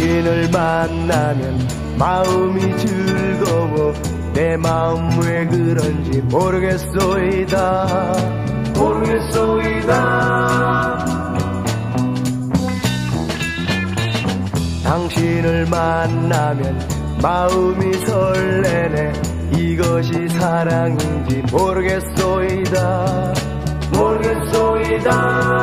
당신을 만나면 마음이 즐거워. 내 마음 왜 그런지 모르겠소이다. 모르겠소이다. 당신을 만나면 마음이 설레네. 이것이 사랑인지 모르겠소이다. 모르겠소이다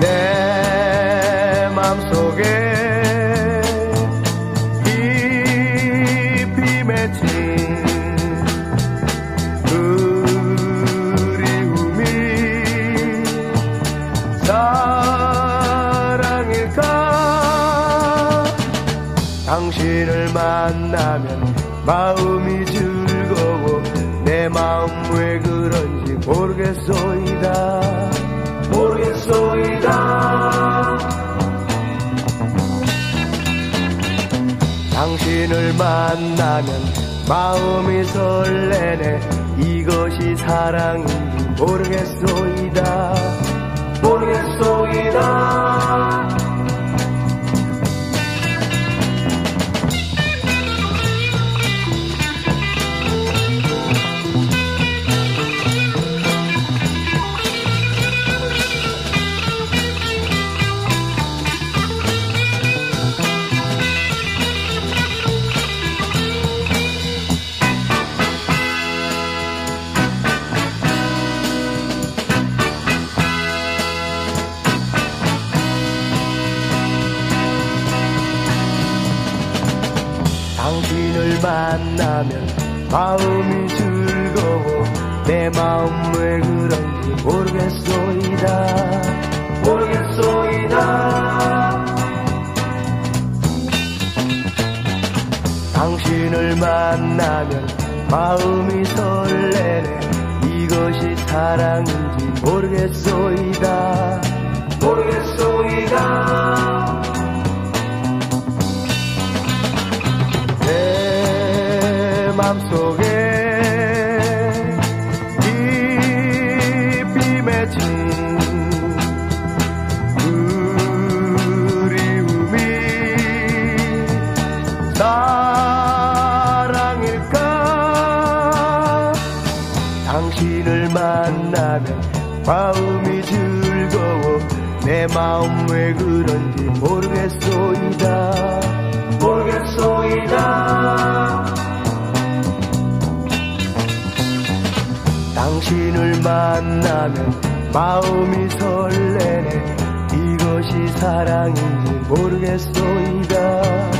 내 맘속에 깊이 맺힌 그리움이 사랑일까? 당신을 만나면 마음이 즐거워 내 마음 왜 그런지 모르겠소이다 당신을 만나면 마음이 설레네. 이것이 사랑인지 모르겠소이다. 모르겠소이다 당신을 만나면 마음이 즐거워. 내 마음 왜 그런지 모르겠소이다. 모르겠소이다. 당신을 만나면 마음이 설레네. 이것이 사랑인지 모르겠소이다. 모르겠소이다 내 맘속에 깊이 맺힌 그리움이 사랑일까? 당신을 만나면 마음이 즐거워. 내 마음 왜 그런지 모르겠소 당신을 만나면 마음이 설레네. 이것이 사랑인지 모르겠소이다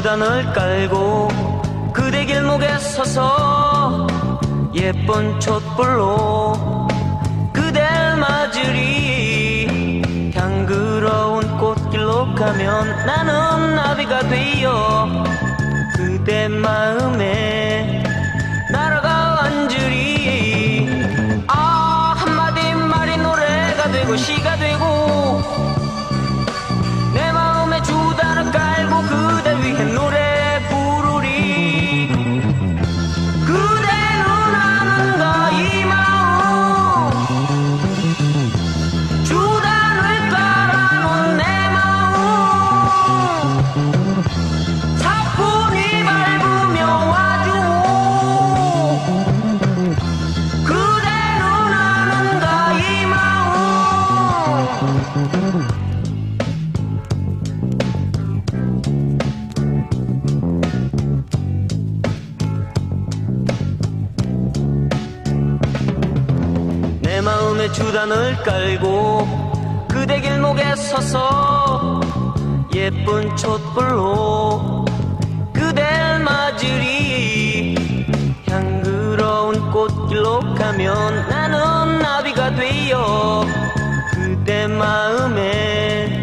수단을 깔고 그대 길목에 서서 예쁜 촛불로 그댈 맞으리 향그러운 꽃길로 가면 나는 나비가 되어 그대 마음에 깔고 그대 길목에 서서 예쁜 촛불로 그댈 맞으리. 향그러운 꽃길로 가면 나는 나비가 되어 그대 마음에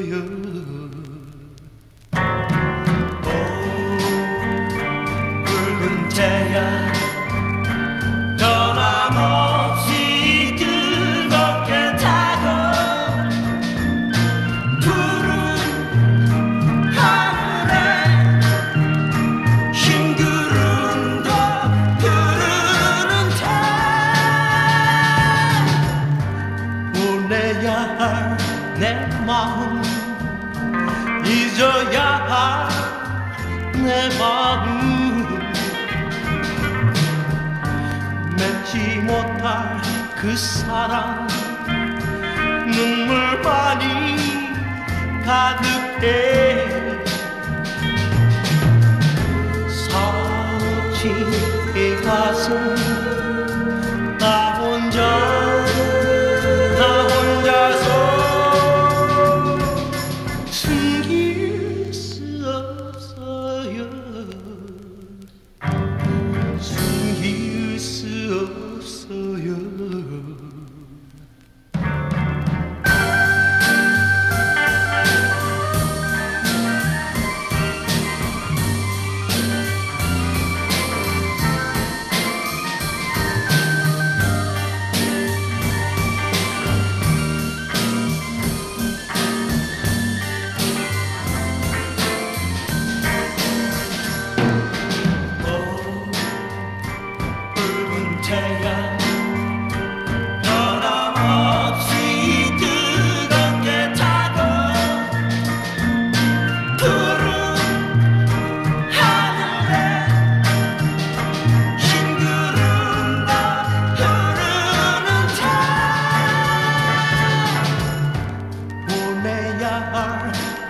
You.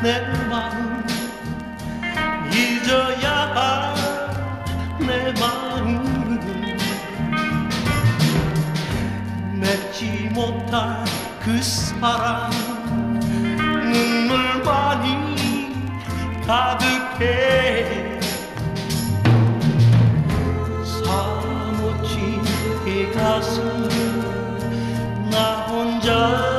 내 마음 잊어야 내 마음. 맺지 못할 그 사랑 눈물만이 가득해. 사무치 이 가슴 나 혼자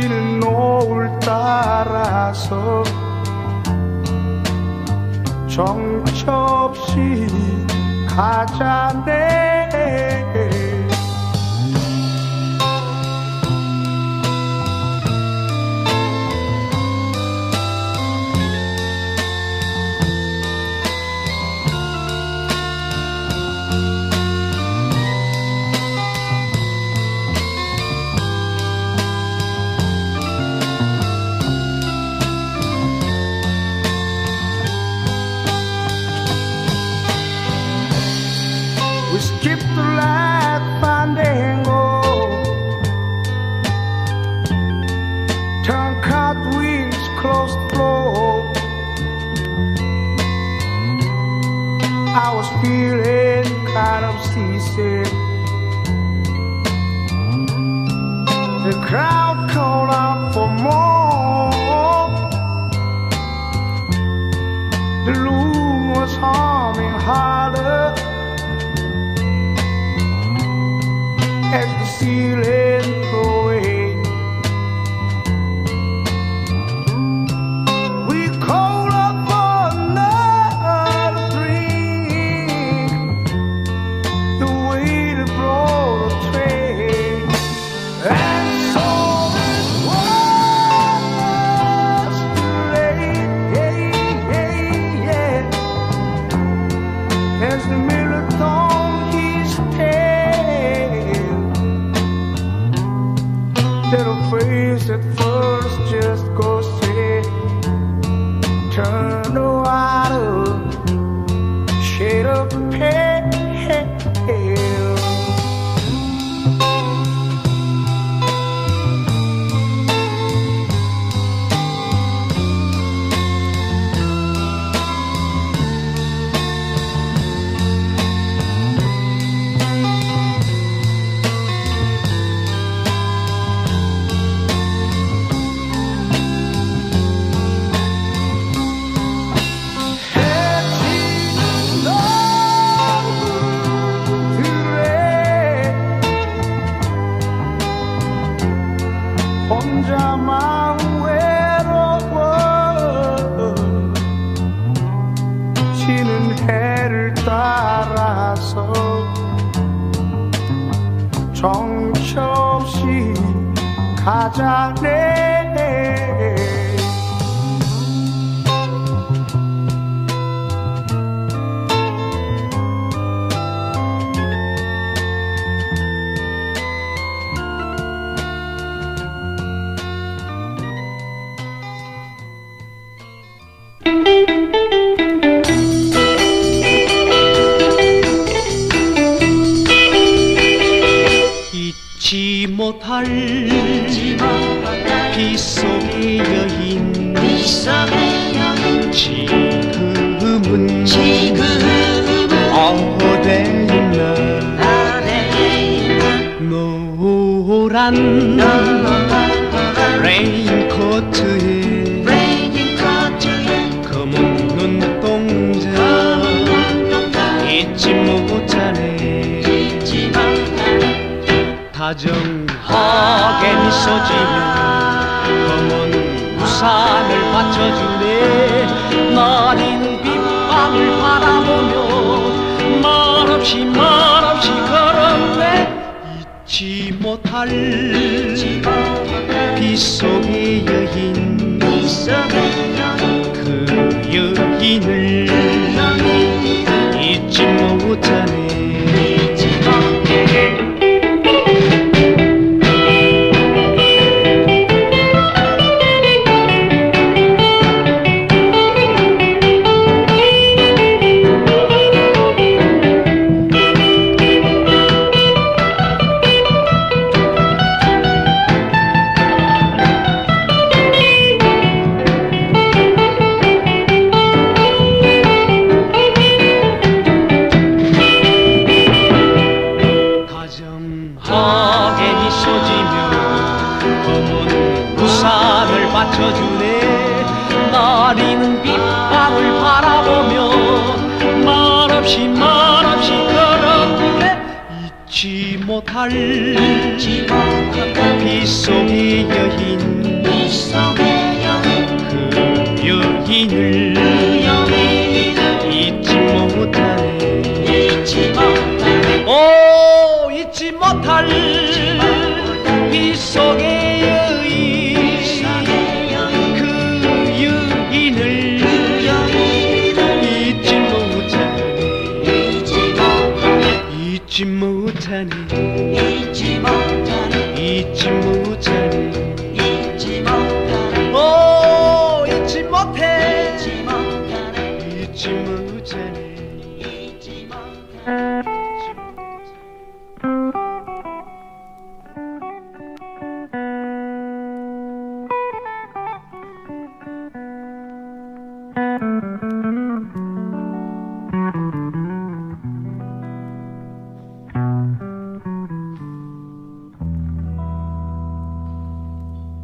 지는 노을 따라서 정처 없이 가자 내 feeling kind of seasick. The crowd called out for more. The room was humming harder as the ceiling.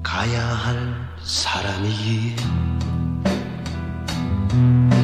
가야 할 사람이 안녕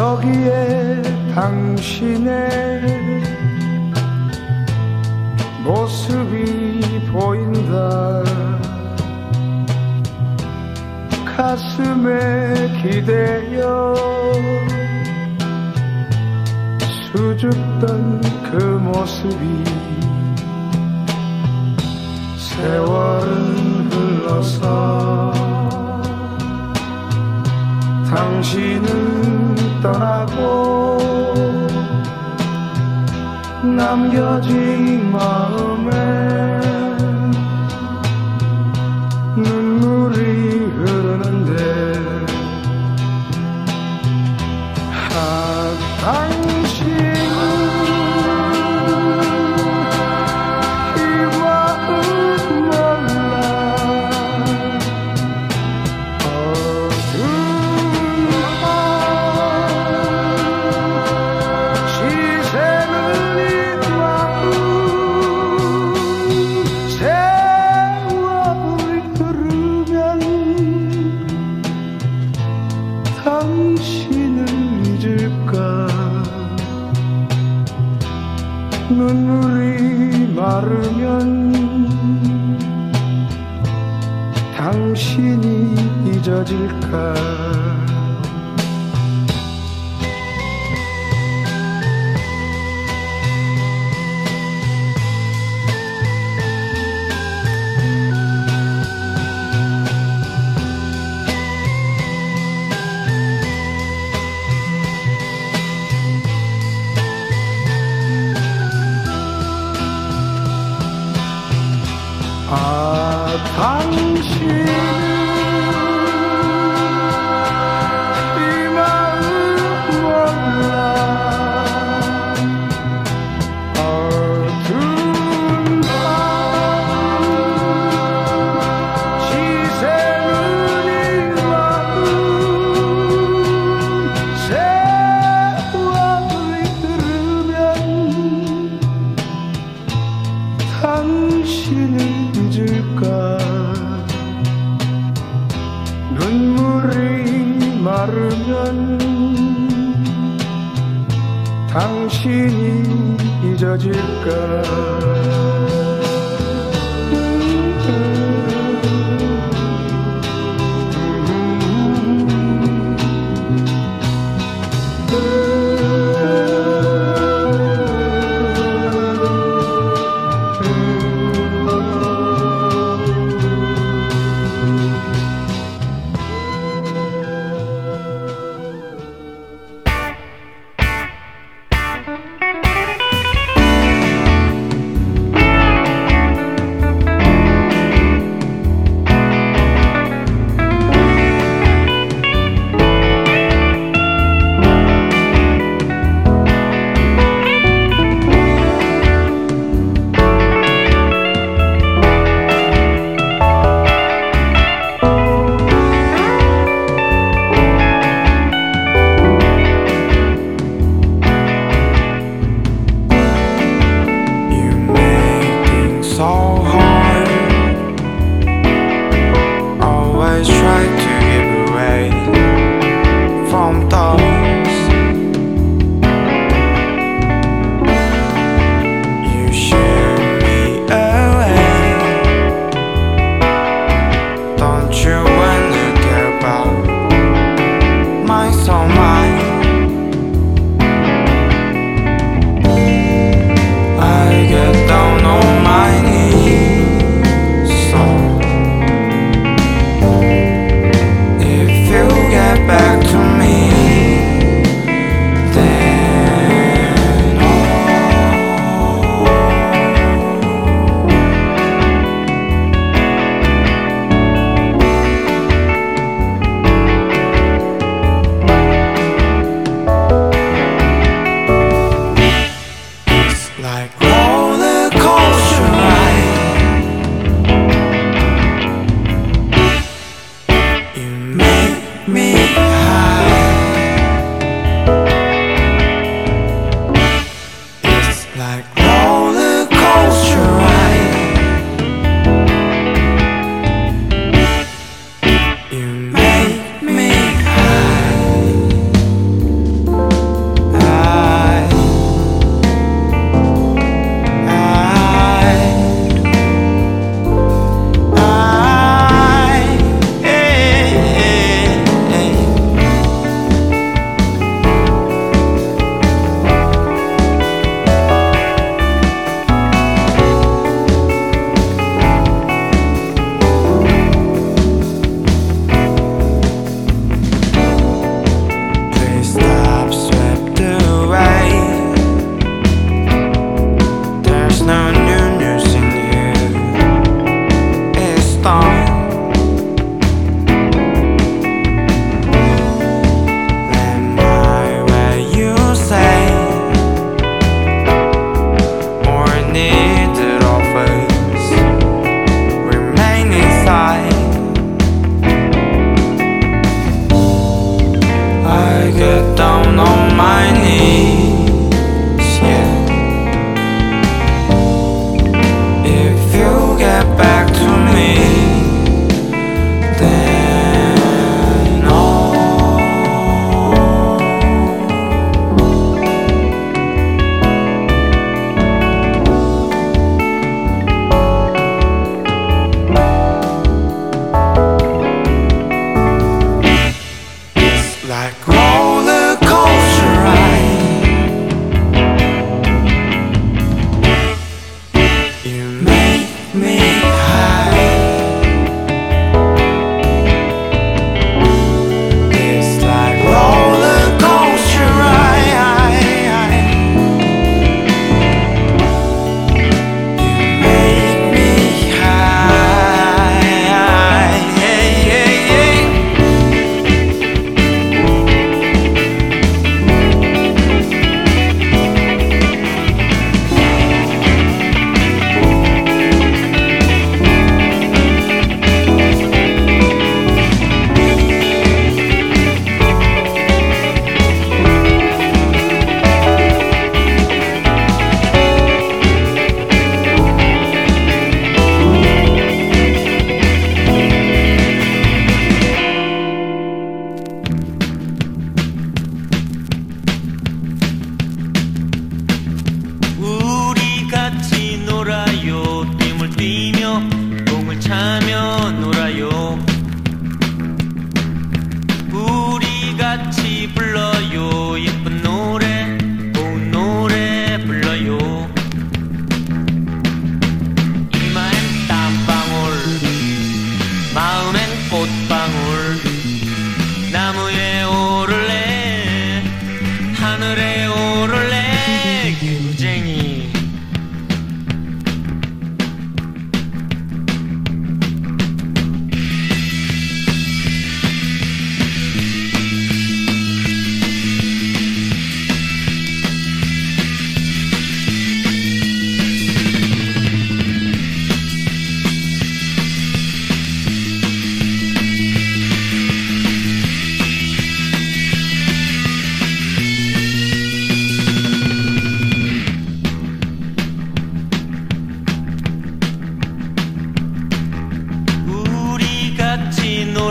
여기에 당신의 모습이 보인다. 가슴에 기대어 수줍던 그 모습이 세월은 흘러서 당신은 떠나고 남겨진 마음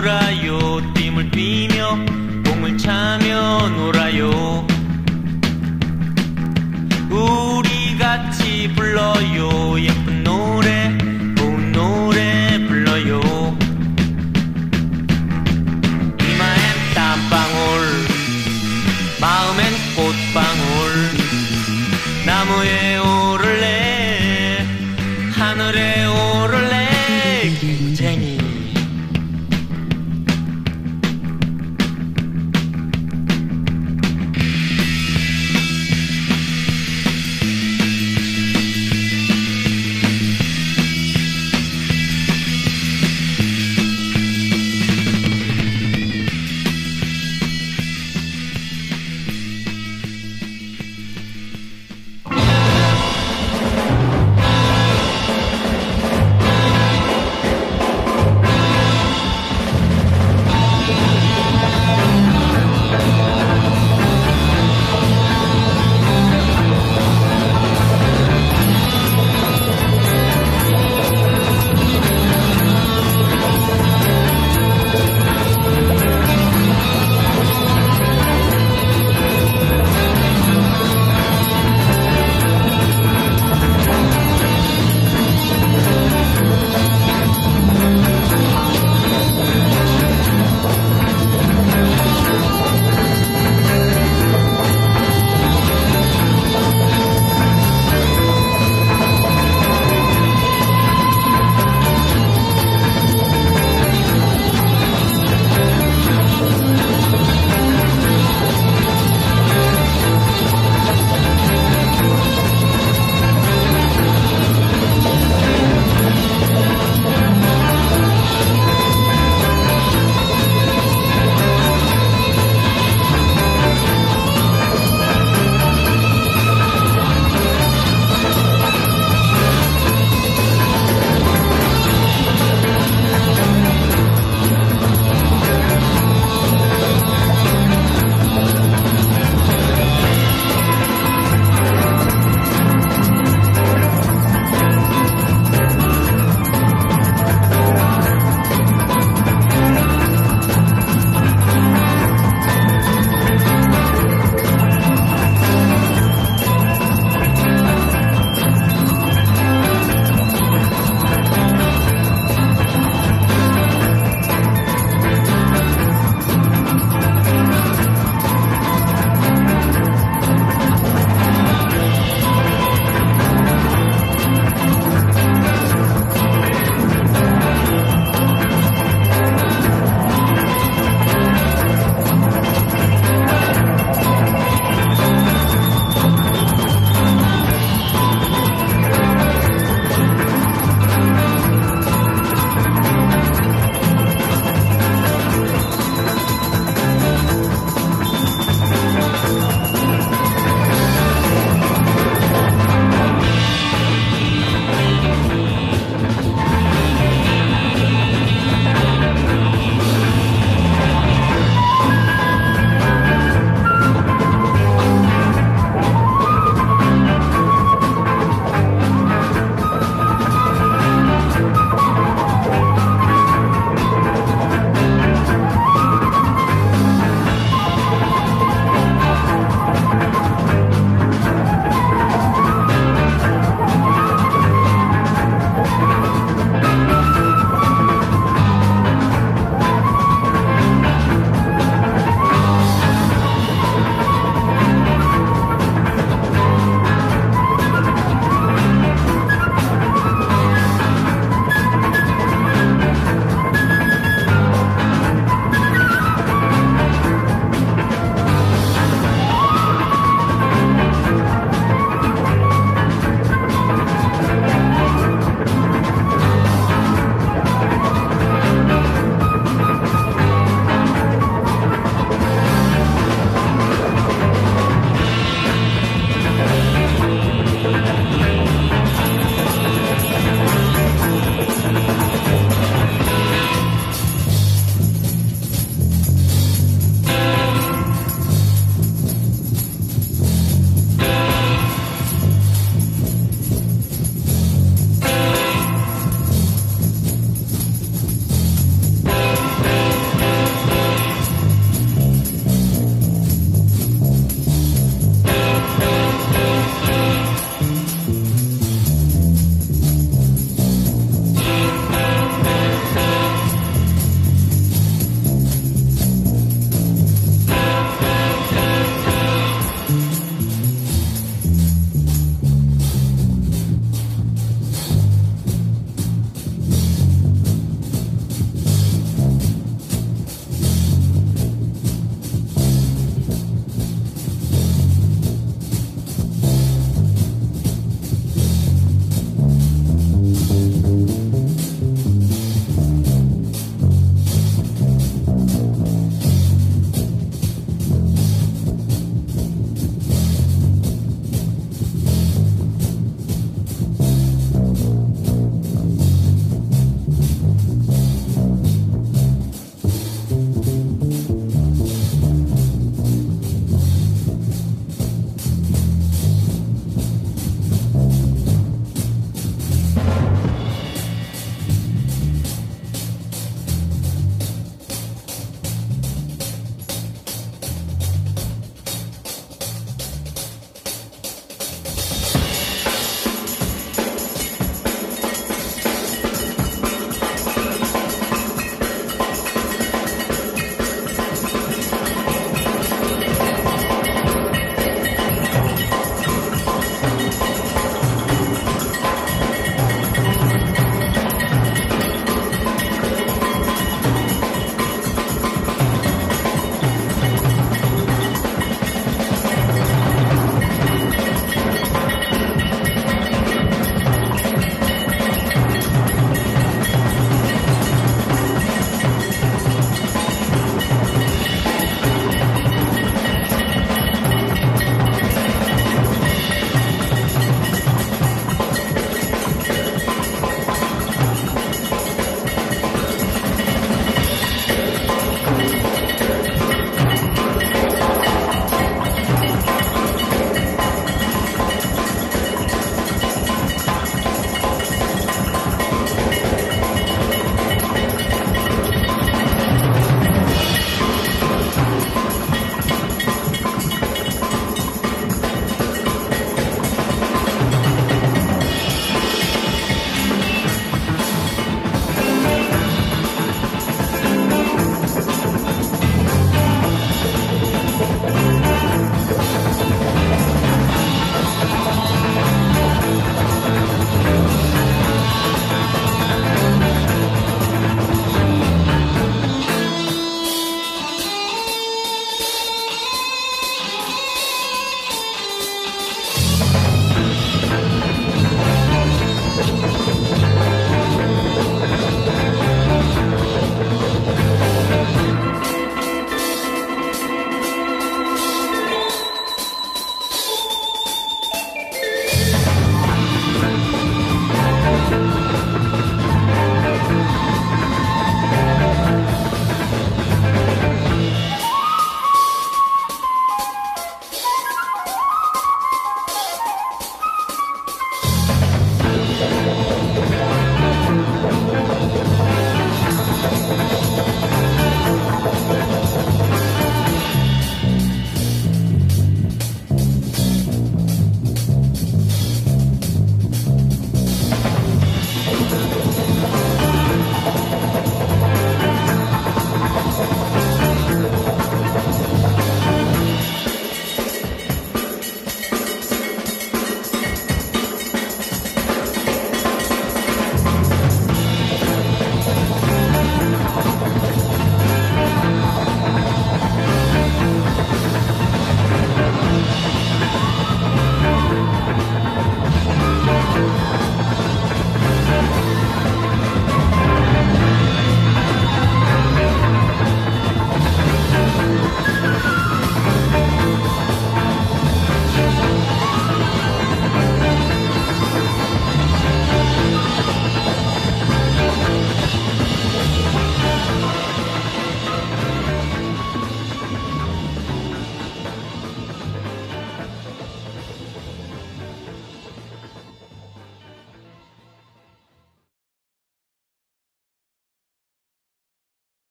놀아요. 띠을 뛰며 공을 차며 놀아요. 우리 같이 불러요. 예쁜